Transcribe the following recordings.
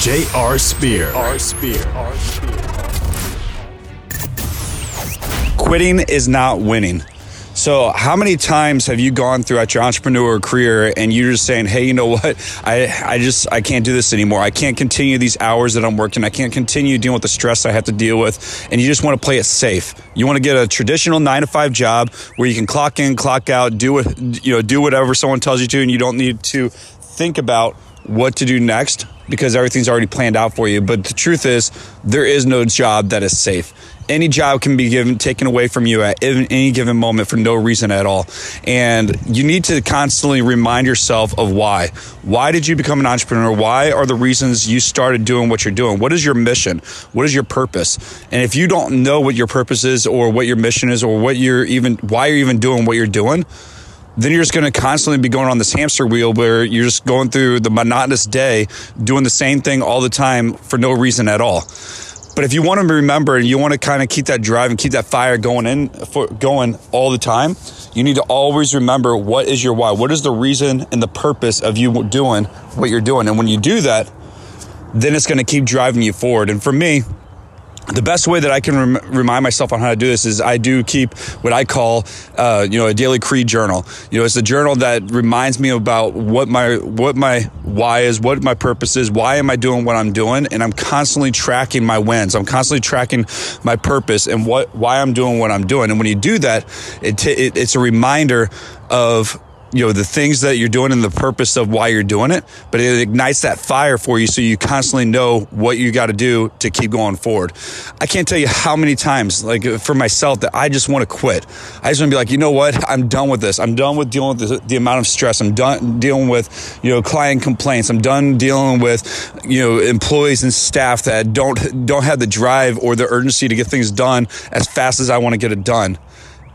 J.R. Spear. R. Spear. R. Spear. Quitting is not winning. So, how many times have you gone throughout your entrepreneur career and you're just saying, "Hey, you know what? I I just I can't do this anymore. I can't continue these hours that I'm working. I can't continue dealing with the stress I have to deal with." And you just want to play it safe. You want to get a traditional 9 to 5 job where you can clock in, clock out, do it, you know, do whatever someone tells you to and you don't need to think about what to do next because everything's already planned out for you. But the truth is, there is no job that is safe. Any job can be given, taken away from you at any given moment for no reason at all. And you need to constantly remind yourself of why. Why did you become an entrepreneur? Why are the reasons you started doing what you're doing? What is your mission? What is your purpose? And if you don't know what your purpose is or what your mission is or what you're even, why you're even doing what you're doing, then you're just going to constantly be going on this hamster wheel where you're just going through the monotonous day, doing the same thing all the time for no reason at all. But if you want to remember and you want to kind of keep that drive and keep that fire going in for, going all the time, you need to always remember what is your why? What is the reason and the purpose of you doing what you're doing? And when you do that, then it's going to keep driving you forward. And for me, the best way that I can rem- remind myself on how to do this is I do keep what I call, uh, you know, a daily creed journal. You know, it's a journal that reminds me about what my what my why is, what my purpose is, why am I doing what I'm doing, and I'm constantly tracking my wins. I'm constantly tracking my purpose and what why I'm doing what I'm doing. And when you do that, it, t- it it's a reminder of you know the things that you're doing and the purpose of why you're doing it but it ignites that fire for you so you constantly know what you got to do to keep going forward. I can't tell you how many times like for myself that i just want to quit. I just want to be like you know what? I'm done with this. I'm done with dealing with the, the amount of stress. I'm done dealing with you know client complaints. I'm done dealing with you know employees and staff that don't don't have the drive or the urgency to get things done as fast as i want to get it done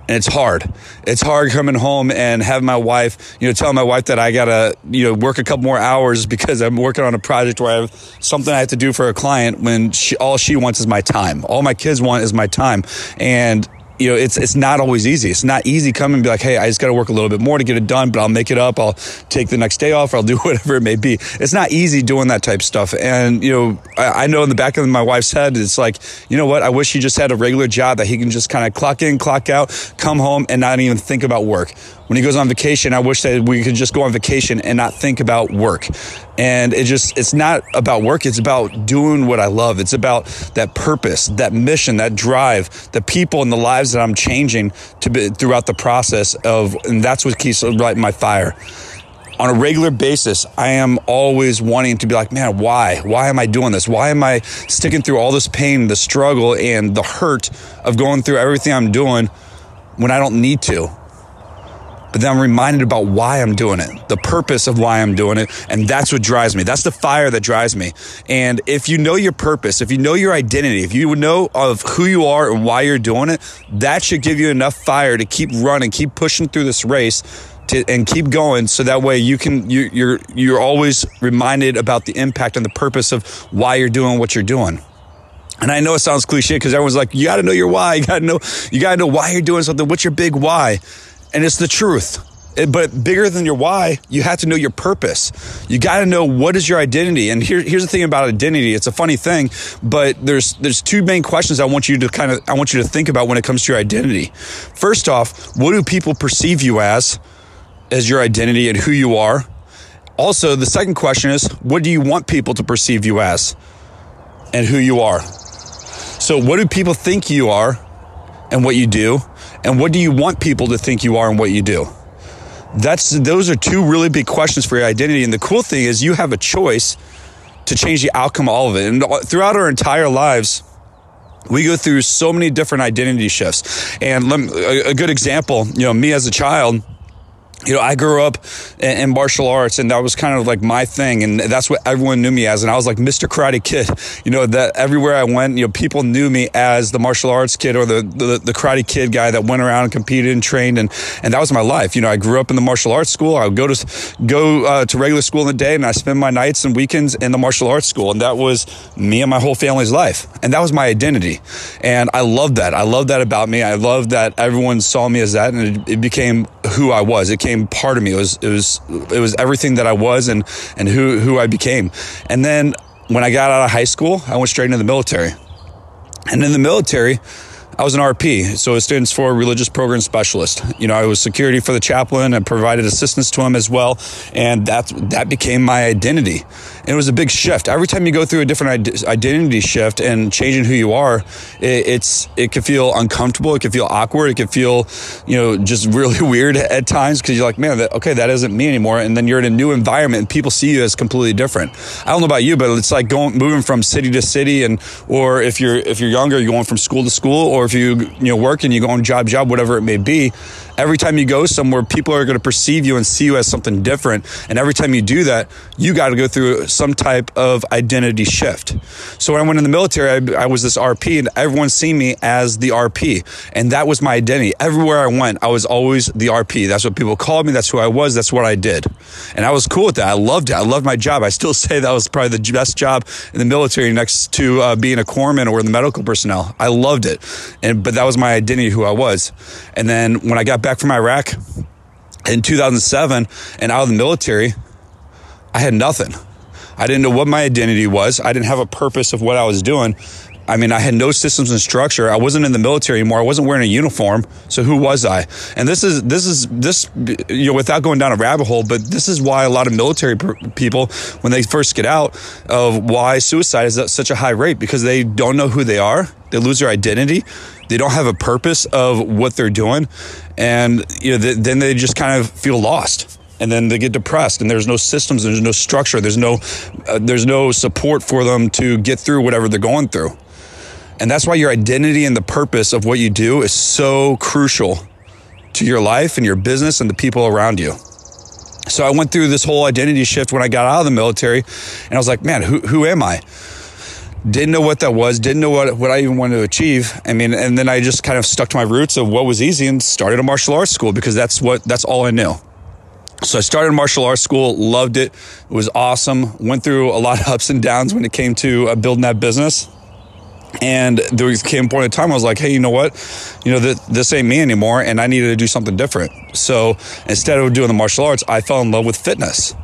and it's hard. It's hard coming home and having my wife, you know, telling my wife that I gotta, you know, work a couple more hours because I'm working on a project where I have something I have to do for a client when she, all she wants is my time. All my kids want is my time. And you know, it's it's not always easy. It's not easy coming and be like, hey, I just got to work a little bit more to get it done, but I'll make it up. I'll take the next day off. Or I'll do whatever it may be. It's not easy doing that type of stuff. And you know, I, I know in the back of my wife's head, it's like, you know what? I wish he just had a regular job that he can just kind of clock in, clock out, come home, and not even think about work. When he goes on vacation, I wish that we could just go on vacation and not think about work. And it just, it's not about work. It's about doing what I love. It's about that purpose, that mission, that drive, the people and the lives that I'm changing to be throughout the process of, and that's what keeps lighting my fire on a regular basis, I am always wanting to be like, man, why? Why am I doing this? Why am I sticking through all this pain, the struggle, and the hurt of going through everything I'm doing when I don't need to? But then I'm reminded about why I'm doing it, the purpose of why I'm doing it. And that's what drives me. That's the fire that drives me. And if you know your purpose, if you know your identity, if you know of who you are and why you're doing it, that should give you enough fire to keep running, keep pushing through this race. To, and keep going so that way you can you, you're you're always reminded about the impact and the purpose of why you're doing what you're doing and I know it sounds cliche because everyone's like, you got to know your why. You got to know, you got to know why you're doing something. What's your big why? And it's the truth. But bigger than your why, you have to know your purpose. You got to know what is your identity. And here, here's the thing about identity. It's a funny thing, but there's there's two main questions I want you to kind of I want you to think about when it comes to your identity. First off, what do people perceive you as as your identity and who you are? Also, the second question is, what do you want people to perceive you as and who you are? So, what do people think you are and what you do? And what do you want people to think you are and what you do? That's those are two really big questions for your identity. And the cool thing is you have a choice to change the outcome of all of it. And throughout our entire lives, we go through so many different identity shifts. And a good example, you know, me as a child, you know, I grew up in, martial arts, and that was kind of like my thing, and that's what everyone knew me as. And I was like Mr. Karate Kid. You know, that everywhere I went, you know, people knew me as the martial arts kid or the, the, the Karate Kid guy that went around and competed and trained, and and that was my life. You know, I grew up in the martial arts school. I would go to go uh, to regular school in the day, and I spend my nights and weekends in the martial arts school, and that was me and my whole family's life, and that was my identity, and I loved that. I loved that about me. I loved that everyone saw me as that, and it, it became who I was. It became part of me. It was it was it was everything that I was and and who who I became. And then when I got out of high school, I went straight into the military. And in the military, I was an RP, so it stands for Religious Program Specialist. You know, I was security for the chaplain and provided assistance to him as well, and that that became my identity. And it was a big shift. Every time you go through a different identity shift and changing who you are, it, it's it can feel uncomfortable. It can feel awkward. It can feel, you know, just really weird at times because you're like, man, that, okay, that isn't me anymore. And then you're in a new environment and people see you as completely different. I don't know about you, but it's like going moving from city to city, and or if you're if you're younger, you're going from school to school, or if you you know work and you go on job job whatever it may be every time you go somewhere people are going to perceive you and see you as something different. And every time you do that you got to go through some type of identity shift. So when i went in the military I, I was this rp and everyone seen me as the rp and that was my identity. Everywhere i went i was always the rp that's what people called me. That's who i was. That's what i did. And i was cool with that. I loved it. I loved my job. I still say that was probably the best job in the military next to uh, being a corpsman or the medical personnel. I loved it. And but that was my identity, who I was. And then when I got back from Iraq in 2007 and out of the military, I had nothing. I didn't know what my identity was. I didn't have a purpose of what I was doing. I mean, I had no systems and structure. I wasn't in the military anymore. I wasn't wearing a uniform. So who was I? And this is this is this you know without going down a rabbit hole, but this is why a lot of military people when they first get out of why suicide is at such a high rate because they don't know who they are. They lose their identity. They don't have a purpose of what they're doing, and you know then they just kind of feel lost and then they get depressed and there's no systems there's no structure there's no uh, there's no support for them to get through whatever they're going through and that's why your identity and the purpose of what you do is so crucial to your life and your business and the people around you. So I went through this whole identity shift when I got out of the military and I was like, man, who, who am I? Didn't know what that was, didn't know what, what I even wanted to achieve. I mean, and then I just kind of stuck to my roots of what was easy and started a martial arts school because that's what, that's all I knew. So I started martial arts school, loved it. It was awesome. Went through a lot of ups and downs when it came to uh, building that business. And there came a point in time I was like, hey, you know what? You know, th- this ain't me anymore, and I needed to do something different. So instead of doing the martial arts, I fell in love with fitness.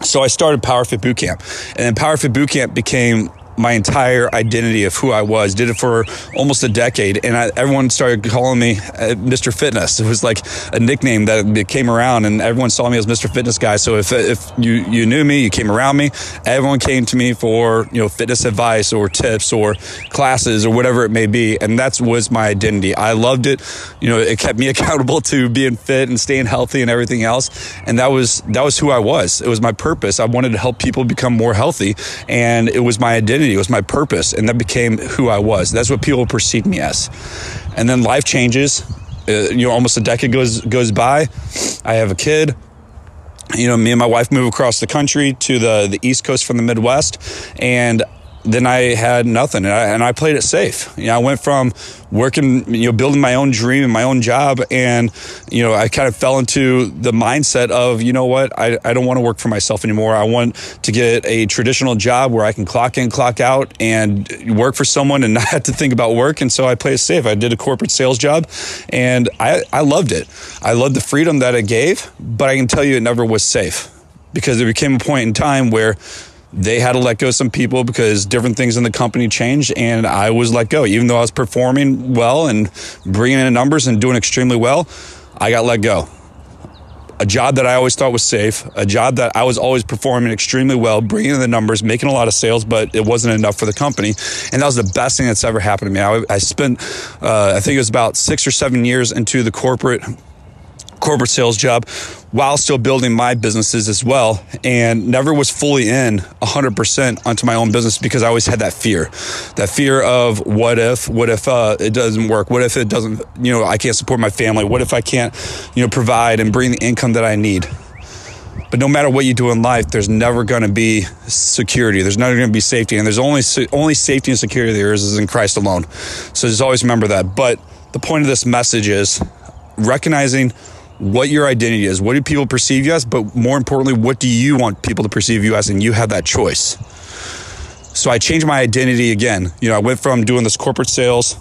So I started PowerFit Bootcamp, and then PowerFit Bootcamp became my entire identity of who I was. Did it for almost a decade, and I, everyone started calling me uh, Mr. Fitness. It was like a nickname that came around, and everyone saw me as Mr. Fitness guy. So if if you you knew me, you came around me. Everyone came to me for you know fitness advice or tips or classes or whatever it may be, and that was my identity. I loved it. You know, it kept me accountable to being fit and staying healthy and everything else, and that was that was who I was. It was my purpose. I wanted to help people become more healthy, and it was my identity identity, it was my purpose, and that became who I was. That's what people perceive me as. And then life changes. Uh, you know, almost a decade goes goes by. I have a kid. You know, me and my wife move across the country to the the East Coast from the Midwest, and then I had nothing, and I, and I played it safe. You know, I went from working, you know, building my own dream and my own job, and you know, I kind of fell into the mindset of, you know what, I, I don't want to work for myself anymore. I want to get a traditional job where I can clock in, clock out, and work for someone and not have to think about work. And so I played it safe. I did a corporate sales job, and I I loved it. I loved the freedom that it gave, but I can tell you, it never was safe because there became a point in time where they had to let go some people because different things in the company changed and I was let go. Even though I was performing well and bringing in numbers and doing extremely well, I got let go. A job that I always thought was safe, a job that I was always performing extremely well, bringing in the numbers, making a lot of sales, but it wasn't enough for the company. And that was the best thing that's ever happened to me. I, I spent, uh, I think it was about six or seven years into the corporate corporate sales job while still building my businesses as well and never was fully in 100% onto my own business because I always had that fear that fear of what if what if uh, it doesn't work what if it doesn't you know I can't support my family what if I can't you know provide and bring the income that I need but no matter what you do in life, there's never going to be security. There's never going to be safety, and there's only only safety and security there is, is in Christ alone. So just always remember that. But the point of this message is recognizing what your identity is. What do people perceive you as? But more importantly, what do you want people to perceive you as? And you have that choice. So I changed my identity again. You know, I went from doing this corporate sales,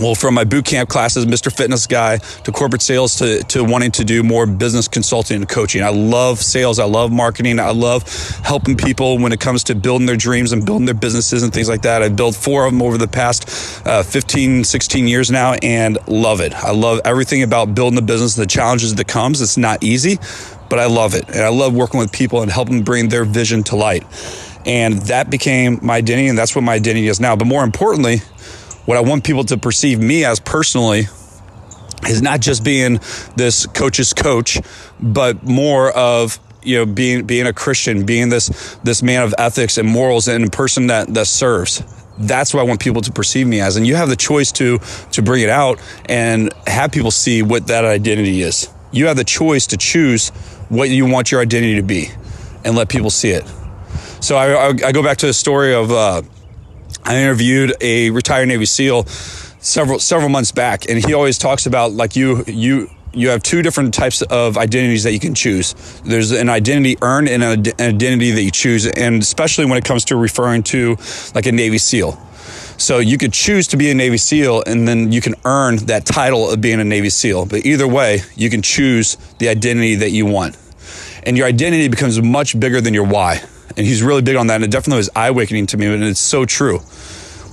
well, from my boot camp classes, Mr. Fitness guy, to corporate sales, to, to wanting to do more business consulting and coaching. I love sales. I love marketing. I love helping people when it comes to building their dreams and building their businesses and things like that. I've built four of them over the past uh, 15, 16 years now and love it. I love everything about building the business, the challenges that comes. It's not easy, but I love it. And I love working with people and helping bring their vision to light. And that became my identity, and that's what my identity is now. But more importantly, what I want people to perceive me as personally is not just being this coach's coach, but more of you know being being a Christian, being this this man of ethics and morals and a person that that serves. That's what I want people to perceive me as, and you have the choice to to bring it out and have people see what that identity is. You have the choice to choose what you want your identity to be, and let people see it. So I, I, I go back to the story of. Uh, I interviewed a retired Navy SEAL several several months back, and he always talks about like you you you have two different types of identities that you can choose. There's an identity earned and an identity that you choose, and especially when it comes to referring to like a Navy SEAL. So you could choose to be a Navy SEAL, and then you can earn that title of being a Navy SEAL. But either way, you can choose the identity that you want, and your identity becomes much bigger than your why and he's really big on that. And it definitely was eye awakening to me, and it's so true.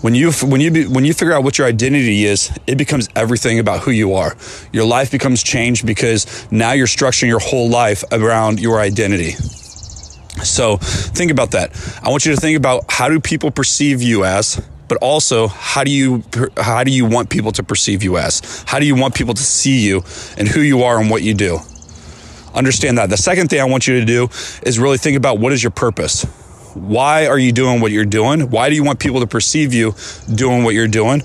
When you when you when you figure out what your identity is, it becomes everything about who you are. Your life becomes changed because now you're structuring your whole life around your identity. So think about that. I want you to think about how do people perceive you as, but also how do you how do you want people to perceive you as? How do you want people to see you and who you are and what you do? Understand that. The second thing I want you to do is really think about what is your purpose? Why are you doing what you're doing? Why do you want people to perceive you doing what you're doing?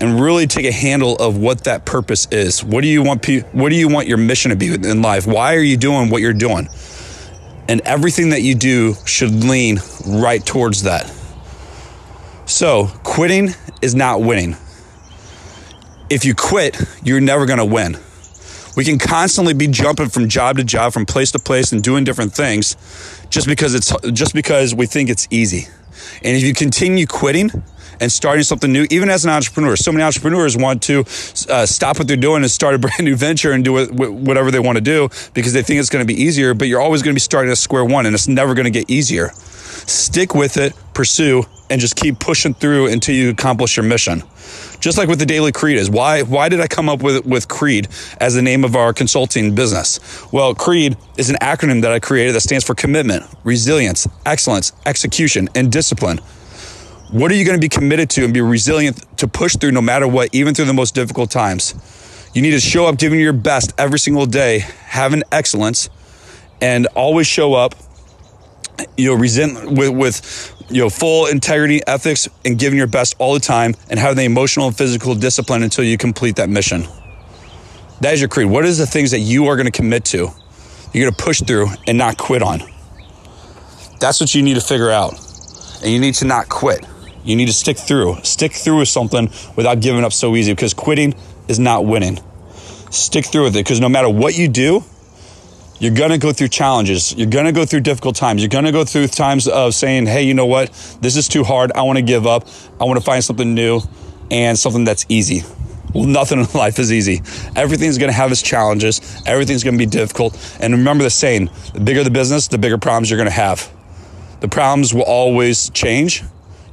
And really take a handle of what that purpose is. What do you want pe- what do you want your mission to be in life? Why are you doing what you're doing? And everything that you do should lean right towards that. So, quitting is not winning. If you quit, you're never going to win. We can constantly be jumping from job to job, from place to place, and doing different things, just because it's just because we think it's easy. And if you continue quitting and starting something new, even as an entrepreneur, so many entrepreneurs want to uh, stop what they're doing and start a brand new venture and do whatever they want to do because they think it's going to be easier. But you're always going to be starting at square one, and it's never going to get easier. Stick with it, pursue, and just keep pushing through until you accomplish your mission. Just like with the Daily Creed is why why did I come up with with Creed as the name of our consulting business? Well, Creed is an acronym that I created that stands for commitment, resilience, excellence, execution, and discipline. What are you going to be committed to and be resilient to push through no matter what, even through the most difficult times? You need to show up giving your best every single day, having excellence, and always show up you know, resent with, with you know, full integrity, ethics, and giving your best all the time, and having the emotional and physical discipline until you complete that mission. That is your creed. What is the things that you are going to commit to? You're going to push through and not quit on. That's what you need to figure out. And you need to not quit. You need to stick through. Stick through with something without giving up so easy because quitting is not winning. Stick through with it because no matter what you do, you're going to go through challenges. You're going to go through difficult times. You're going to go through times of saying, hey, you know what? This is too hard. I want to give up. I want to find something new and something that's easy. Well, nothing in life is easy. Everything's going to have its challenges. Everything's going to be difficult. And remember the saying the bigger the business, the bigger problems you're going to have. The problems will always change.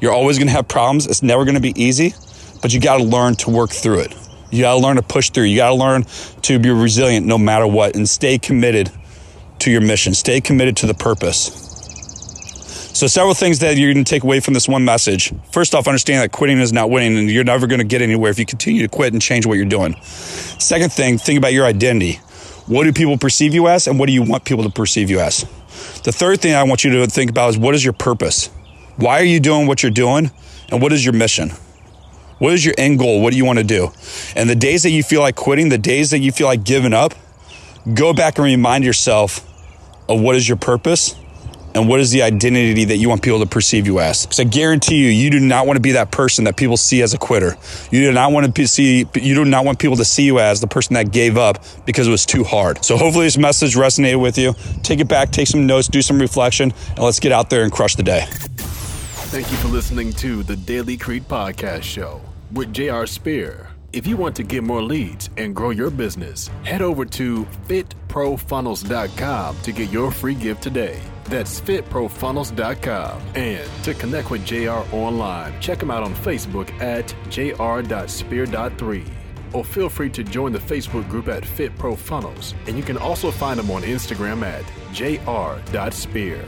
You're always going to have problems. It's never going to be easy, but you got to learn to work through it. You got to learn to push through. You got to learn to be resilient no matter what and stay committed to your mission. Stay committed to the purpose. So, several things that you're going to take away from this one message. First off, understand that quitting is not winning, and you're never going to get anywhere if you continue to quit and change what you're doing. Second thing, think about your identity. What do people perceive you as, and what do you want people to perceive you as? The third thing I want you to think about is what is your purpose? Why are you doing what you're doing, and what is your mission? What is your end goal? What do you want to do? And the days that you feel like quitting, the days that you feel like giving up, go back and remind yourself of what is your purpose and what is the identity that you want people to perceive you as. Because I guarantee you, you do not want to be that person that people see as a quitter. You do not want to see, you do not want people to see you as the person that gave up because it was too hard. So hopefully this message resonated with you. Take it back, take some notes, do some reflection, and let's get out there and crush the day. Thank you for listening to the Daily Creed Podcast Show with J.R. Spear. If you want to get more leads and grow your business, head over to fitprofunnels.com to get your free gift today. That's fitprofunnels.com. And to connect with JR online, check him out on Facebook at jr.spear.3. Or feel free to join the Facebook group at Fit Pro Funnels. And you can also find him on Instagram at jr.spear.